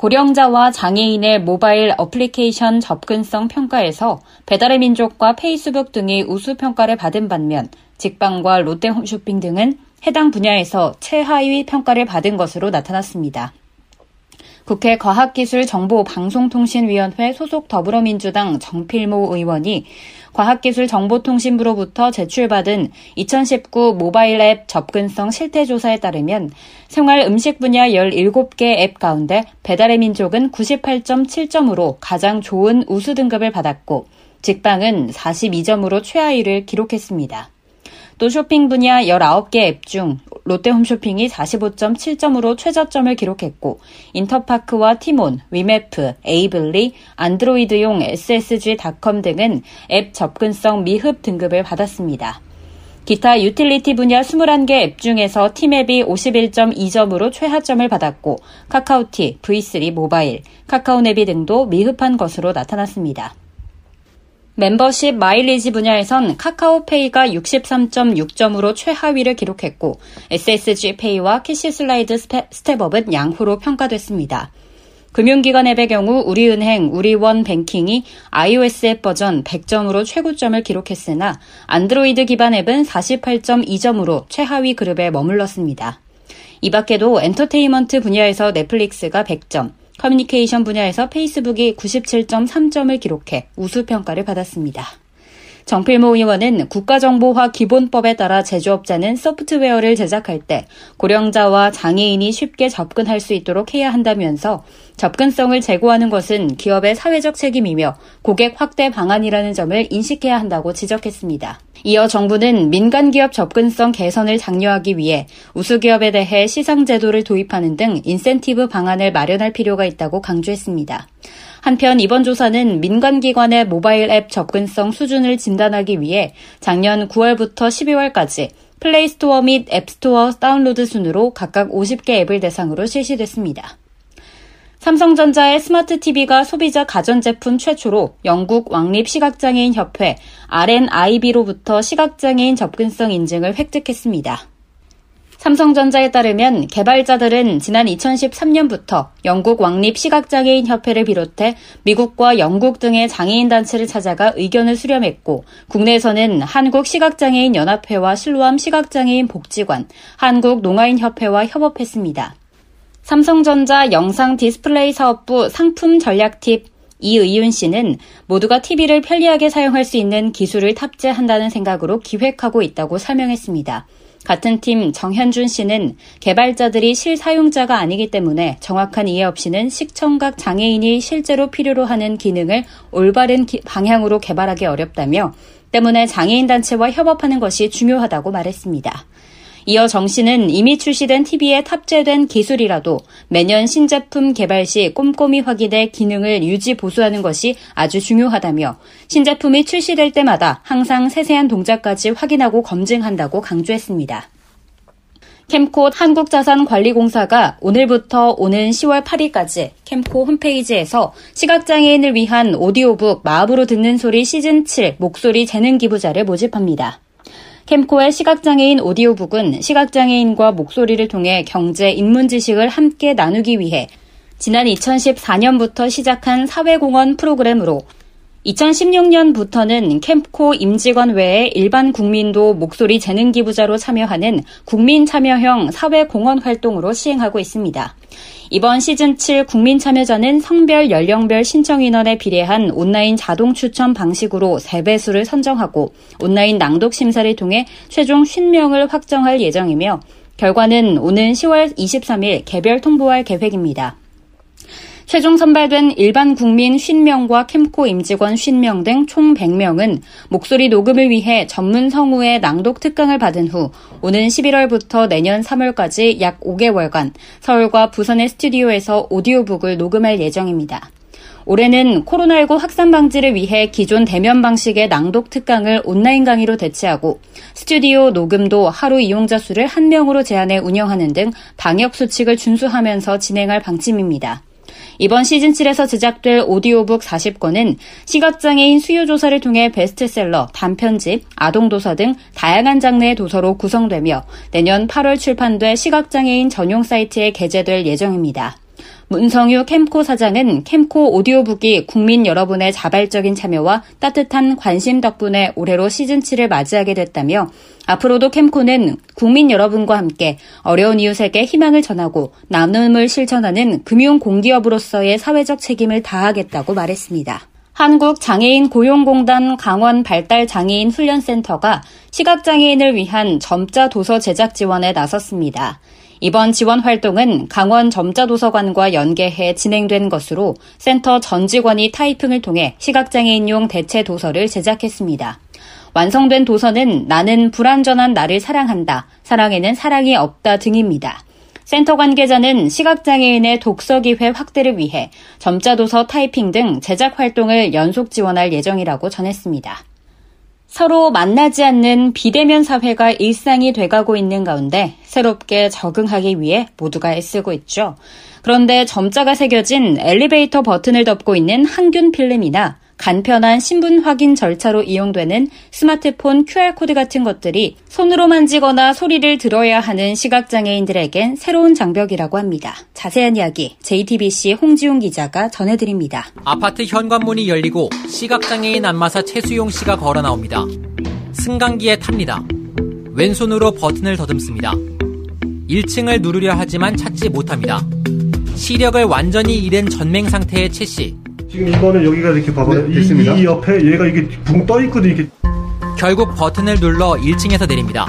고령자와 장애인의 모바일 어플리케이션 접근성 평가에서 배달의 민족과 페이스북 등이 우수 평가를 받은 반면 직방과 롯데홈쇼핑 등은 해당 분야에서 최하위 평가를 받은 것으로 나타났습니다. 국회 과학기술정보방송통신위원회 소속 더불어민주당 정필모 의원이 과학기술정보통신부로부터 제출받은 2019 모바일 앱 접근성 실태조사에 따르면 생활 음식 분야 17개 앱 가운데 배달의 민족은 98.7점으로 가장 좋은 우수 등급을 받았고 직방은 42점으로 최하위를 기록했습니다. 또 쇼핑 분야 19개 앱 중 롯데홈쇼핑이 45.7점으로 최저점을 기록했고 인터파크와 티몬, 위메프, 에이블리, 안드로이드용 SSG닷컴 등은 앱 접근성 미흡 등급을 받았습니다. 기타 유틸리티 분야 21개 앱 중에서 티맵이 51.2점으로 최하점을 받았고 카카오티, V3 모바일, 카카오네비 등도 미흡한 것으로 나타났습니다. 멤버십 마일리지 분야에선 카카오페이가 63.6점으로 최하위를 기록했고 SSG페이와 캐시슬라이드 스텝업은 양호로 평가됐습니다. 금융기관 앱의 경우 우리은행, 우리원 뱅킹이 iOS 앱 버전 100점으로 최고점을 기록했으나 안드로이드 기반 앱은 48.2점으로 최하위 그룹에 머물렀습니다. 이 밖에도 엔터테인먼트 분야에서 넷플릭스가 100점, 커뮤니케이션 분야에서 페이스북이 97.3점을 기록해 우수 평가를 받았습니다. 정필모 의원은 국가정보화 기본법에 따라 제조업자는 소프트웨어를 제작할 때 고령자와 장애인이 쉽게 접근할 수 있도록 해야 한다면서 접근성을 제고하는 것은 기업의 사회적 책임이며 고객 확대 방안이라는 점을 인식해야 한다고 지적했습니다. 이어 정부는 민간 기업 접근성 개선을 장려하기 위해 우수기업에 대해 시상 제도를 도입하는 등 인센티브 방안을 마련할 필요가 있다고 강조했습니다. 한편 이번 조사는 민간기관의 모바일 앱 접근성 수준을 진단하기 위해 작년 9월부터 12월까지 플레이스토어 및 앱스토어 다운로드 순으로 각각 50개 앱을 대상으로 실시됐습니다. 삼성전자의 스마트 TV가 소비자 가전제품 최초로 영국 왕립 시각장애인 협회 RNIB로부터 시각장애인 접근성 인증을 획득했습니다. 삼성전자에 따르면 개발자들은 지난 2013년부터 영국 왕립 시각장애인 협회를 비롯해 미국과 영국 등의 장애인 단체를 찾아가 의견을 수렴했고 국내에서는 한국 시각장애인 연합회와 실로암 시각장애인 복지관, 한국 농아인 협회와 협업했습니다. 삼성전자 영상 디스플레이 사업부 상품 전략팀 이의윤 씨는 모두가 TV를 편리하게 사용할 수 있는 기술을 탑재한다는 생각으로 기획하고 있다고 설명했습니다. 같은 팀 정현준 씨는 개발자들이 실사용자가 아니기 때문에 정확한 이해 없이는 시청각 장애인이 실제로 필요로 하는 기능을 올바른 기, 방향으로 개발하기 어렵다며 때문에 장애인 단체와 협업하는 것이 중요하다고 말했습니다. 이어 정 씨는 이미 출시된 TV에 탑재된 기술이라도 매년 신제품 개발 시 꼼꼼히 확인해 기능을 유지 보수하는 것이 아주 중요하다며 신제품이 출시될 때마다 항상 세세한 동작까지 확인하고 검증한다고 강조했습니다. 캠코 한국자산관리공사가 오늘부터 오는 10월 8일까지 캠코 홈페이지에서 시각장애인을 위한 오디오북 마음으로 듣는 소리 시즌 7 목소리 재능 기부자를 모집합니다. 캠코의 시각장애인 오디오북은 시각장애인과 목소리를 통해 경제, 인문 지식을 함께 나누기 위해 지난 2014년부터 시작한 사회공헌 프로그램으로 2016년부터는 캠코 임직원 외에 일반 국민도 목소리 재능 기부자로 참여하는 국민 참여형 사회 공헌 활동으로 시행하고 있습니다. 이번 시즌 7 국민 참여자는 성별 연령별 신청 인원에 비례한 온라인 자동 추천 방식으로 3배수를 선정하고 온라인 낭독 심사를 통해 최종 50명을 확정할 예정이며 결과는 오는 10월 23일 개별 통보할 계획입니다. 최종 선발된 일반 국민 50명과 캠코 임직원 50명 등 총 100명은 목소리 녹음을 위해 전문 성우의 낭독 특강을 받은 후 오는 11월부터 내년 3월까지 약 5개월간 서울과 부산의 스튜디오에서 오디오북을 녹음할 예정입니다. 올해는 코로나19 확산 방지를 위해 기존 대면 방식의 낭독 특강을 온라인 강의로 대체하고 스튜디오 녹음도 하루 이용자 수를 한 명으로 제한해 운영하는 등 방역 수칙을 준수하면서 진행할 방침입니다. 이번 시즌7에서 제작될 오디오북 40권은 시각장애인 수요조사를 통해 베스트셀러, 단편집, 아동도서 등 다양한 장르의 도서로 구성되며 내년 8월 출판돼 시각장애인 전용 사이트에 게재될 예정입니다. 문성유 캠코 사장은 캠코 오디오북이 국민 여러분의 자발적인 참여와 따뜻한 관심 덕분에 올해로 시즌7을 맞이하게 됐다며 앞으로도 캠코는 국민 여러분과 함께 어려운 이웃에게 희망을 전하고 나눔을 실천하는 금융 공기업으로서의 사회적 책임을 다하겠다고 말했습니다. 한국장애인 고용공단 강원 발달 장애인 훈련센터가 시각장애인을 위한 점자 도서 제작 지원에 나섰습니다. 이번 지원 활동은 강원 점자도서관과 연계해 진행된 것으로 센터 전 직원이 타이핑을 통해 시각장애인용 대체 도서를 제작했습니다. 완성된 도서는 나는 불완전한 나를 사랑한다, 사랑에는 사랑이 없다 등입니다. 센터 관계자는 시각장애인의 독서기회 확대를 위해 점자도서 타이핑 등 제작 활동을 연속 지원할 예정이라고 전했습니다. 서로 만나지 않는 비대면 사회가 일상이 돼가고 있는 가운데 새롭게 적응하기 위해 모두가 애쓰고 있죠. 그런데 점자가 새겨진 엘리베이터 버튼을 덮고 있는 항균 필름이나 간편한 신분 확인 절차로 이용되는 스마트폰 QR코드 같은 것들이 손으로 만지거나 소리를 들어야 하는 시각장애인들에겐 새로운 장벽이라고 합니다. 자세한 이야기 JTBC 홍지용 기자가 전해드립니다. 아파트 현관문이 열리고 시각장애인 안마사 최수용 씨가 걸어 나옵니다. 승강기에 탑니다. 왼손으로 버튼을 더듬습니다. 1층을 누르려 하지만 찾지 못합니다. 시력을 완전히 잃은 전맹 상태의 최 씨. 지금 이거는 여기가 이렇게 봐봐 네, 이, 됐습니다. 이 옆에 얘가 이게 붕 떠 있거든 이게 결국 버튼을 눌러 1층에서 내립니다.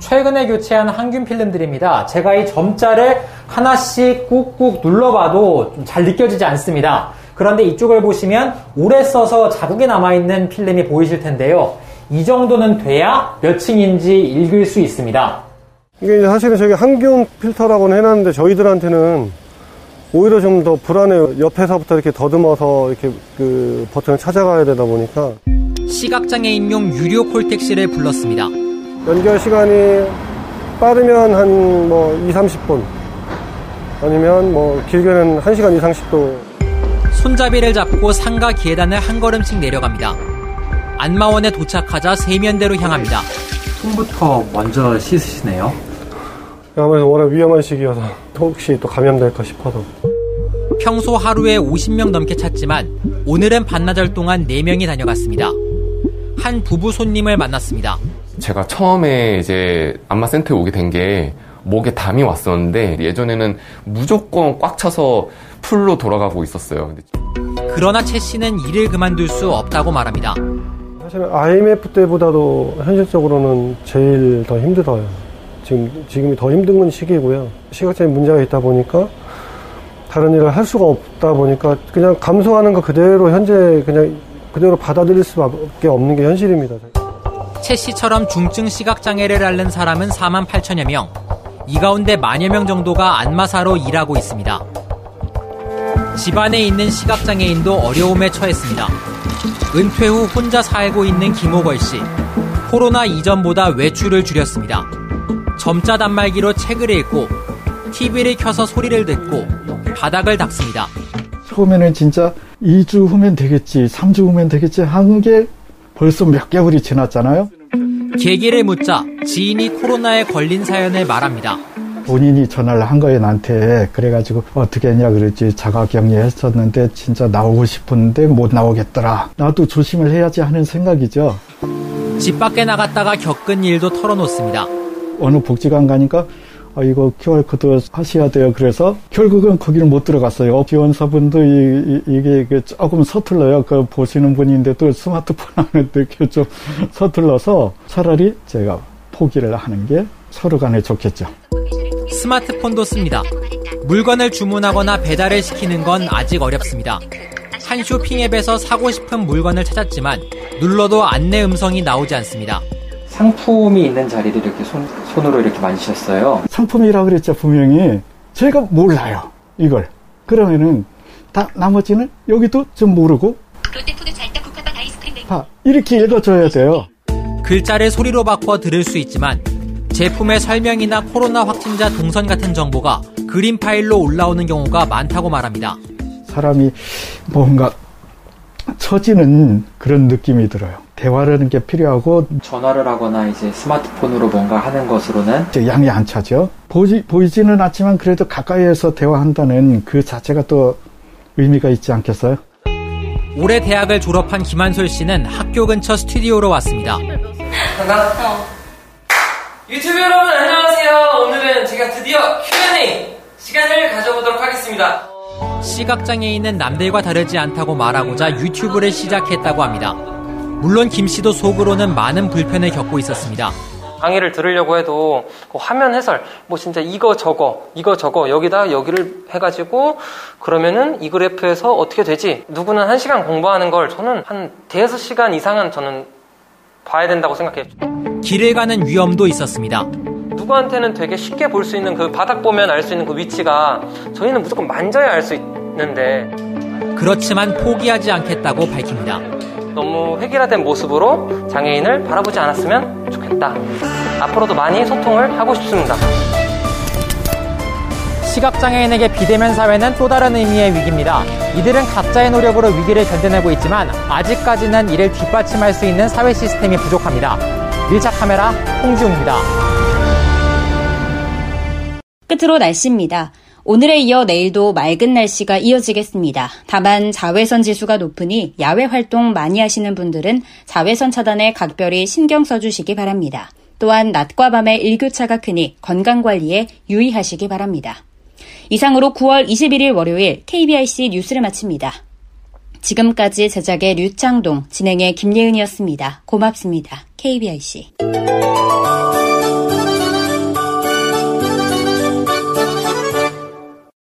최근에 교체한 항균 필름들입니다. 제가 이 점자를 하나씩 꾹꾹 눌러봐도 좀잘 느껴지지 않습니다. 그런데 이쪽을 보시면 오래 써서 자국이 남아있는 필름이 보이실 텐데요. 이 정도는 돼야 몇 층인지 읽을 수 있습니다. 이게 사실은 저기 항균 필터라고는 해놨는데 저희들한테는 오히려 좀 더 불안해요 옆에서부터 이렇게 더듬어서 이렇게 그 버튼을 찾아가야 되다 보니까 시각장애인용 유료 콜택시를 불렀습니다. 연결 시간이 빠르면 한 뭐 2, 30분 아니면 뭐 길게는 1시간 이상씩도 손잡이를 잡고 상가 계단을 한 걸음씩 내려갑니다. 안마원에 도착하자 세면대로 향합니다. 손부터 먼저 씻으시네요. 아무래도 워낙 위험한 시기여서 혹시 또 감염될까 싶어서 평소 하루에 50명 넘게 찾지만 오늘은 반나절 동안 4명이 다녀갔습니다. 한 부부 손님을 만났습니다. 제가 처음에 이제 안마 센터에 오게 된 게 목에 담이 왔었는데 예전에는 무조건 꽉 차서 풀로 돌아가고 있었어요. 그러나 최 씨는 일을 그만둘 수 없다고 말합니다. 사실은 IMF 때보다도 현실적으로는 제일 더 힘들어요. 지금, 지금이 더 힘든 건 시기고요. 시각장애 문제가 있다 보니까 다른 일을 할 수가 없다 보니까 그냥 감소하는 거 그대로 현재 그냥 그대로 받아들일 수밖에 없는 게 현실입니다. 최 씨처럼 중증 시각장애를 앓는 사람은 4만 8천여 명. 이 가운데 만여 명 정도가 안마사로 일하고 있습니다. 집안에 있는 시각장애인도 어려움에 처했습니다. 은퇴 후 혼자 살고 있는 김호걸 씨. 코로나 이전보다 외출을 줄였습니다. 점자 단말기로 책을 읽고 TV를 켜서 소리를 듣고 바닥을 닦습니다. 처음에는 진짜 2주 후면 되겠지, 3주 후면 되겠지 하는 게 벌써 몇 개월이 지났잖아요. 계기를 묻자 지인이 코로나에 걸린 사연을 말합니다. 본인이 전화를 한 거예요, 나한테. 그래가지고 어떻게 했냐 그랬지. 자가격리 했었는데 진짜 나오고 싶었는데 못 나오겠더라. 나도 조심을 해야지 하는 생각이죠. 집 밖에 나갔다가 겪은 일도 털어놓습니다. 어느 복지관 가니까 아, 이거 QR코드 하셔야 돼요. 그래서 결국은 거기를 못 들어갔어요. 지원사분도 이, 이, 게 조금 서툴러요. 그 보시는 분인데도 스마트폰 하는데 이렇게 좀 서툴러서 차라리 제가 포기를 하는 게 서로 간에 좋겠죠. 스마트폰도 씁니다. 물건을 주문하거나 배달을 시키는 건 아직 어렵습니다. 한 쇼핑 앱에서 사고 싶은 물건을 찾았지만 눌러도 안내 음성이 나오지 않습니다. 상품이 있는 자리를 이렇게 손, 손으로 이렇게 만지셨어요. 상품이라 그랬죠, 분명히. 제가 몰라요, 이걸. 그러면은 다 나머지는 여기도 좀 모르고 롯데푸드 찰떡 국화밭 아이스크림 냉봐 이렇게 읽어줘야 돼요. 글자를 소리로 바꿔 들을 수 있지만 제품의 설명이나 코로나 확진자 동선 같은 정보가 그림 파일로 올라오는 경우가 많다고 말합니다. 사람이 뭔가 처지는 그런 느낌이 들어요. 대화라는 게 필요하고 전화를 하거나 이제 스마트폰으로 뭔가 하는 것으로는 이제 양이 안 차죠. 보지, 보이지는 않지만 그래도 가까이에서 대화한다는 그 자체가 또 의미가 있지 않겠어요? 올해 대학을 졸업한 김한솔 씨는 학교 근처 스튜디오로 왔습니다. 유튜브 여러분 안녕하세요. 오늘은 제가 드디어 Q&A 시간을 가져보도록 하겠습니다. 시각장애인은 남들과 다르지 않다고 말하고자 유튜브를 시작했다고 합니다. 물론 김 씨도 속으로는 많은 불편을 겪고 있었습니다. 강의를 들으려고 해도 그 화면 해설 뭐 진짜 이거 저거 이거 저거 여기다 여기를 해가지고 그러면은 이 그래프에서 어떻게 되지 누구는 한 시간 공부하는 걸 저는 한 대여섯 시간 이상은 저는 봐야 된다고 생각해요 길을 가는 위험도 있었습니다. 누구한테는 되게 쉽게 볼 수 있는 그 바닥 보면 알 수 있는 그 위치가 저희는 무조건 만져야 알 수 있는데 그렇지만 포기하지 않겠다고 밝힙니다. 너무 획일화된 모습으로 장애인을 바라보지 않았으면 좋겠다. 앞으로도 많이 소통을 하고 싶습니다. 시각장애인에게 비대면 사회는 또 다른 의미의 위기입니다. 이들은 각자의 노력으로 위기를 견뎌내고 있지만 아직까지는 이를 뒷받침할 수 있는 사회 시스템이 부족합니다. 밀착 카메라 홍지웅입니다. 끝으로 날씨입니다. 오늘에 이어 내일도 맑은 날씨가 이어지겠습니다. 다만 자외선 지수가 높으니 야외 활동 많이 하시는 분들은 자외선 차단에 각별히 신경 써주시기 바랍니다. 또한 낮과 밤에 일교차가 크니 건강관리에 유의하시기 바랍니다. 이상으로 9월 21일 월요일 KBIC 뉴스를 마칩니다. 지금까지 제작의 류창동, 진행의 김예은이었습니다. 고맙습니다. KBIC.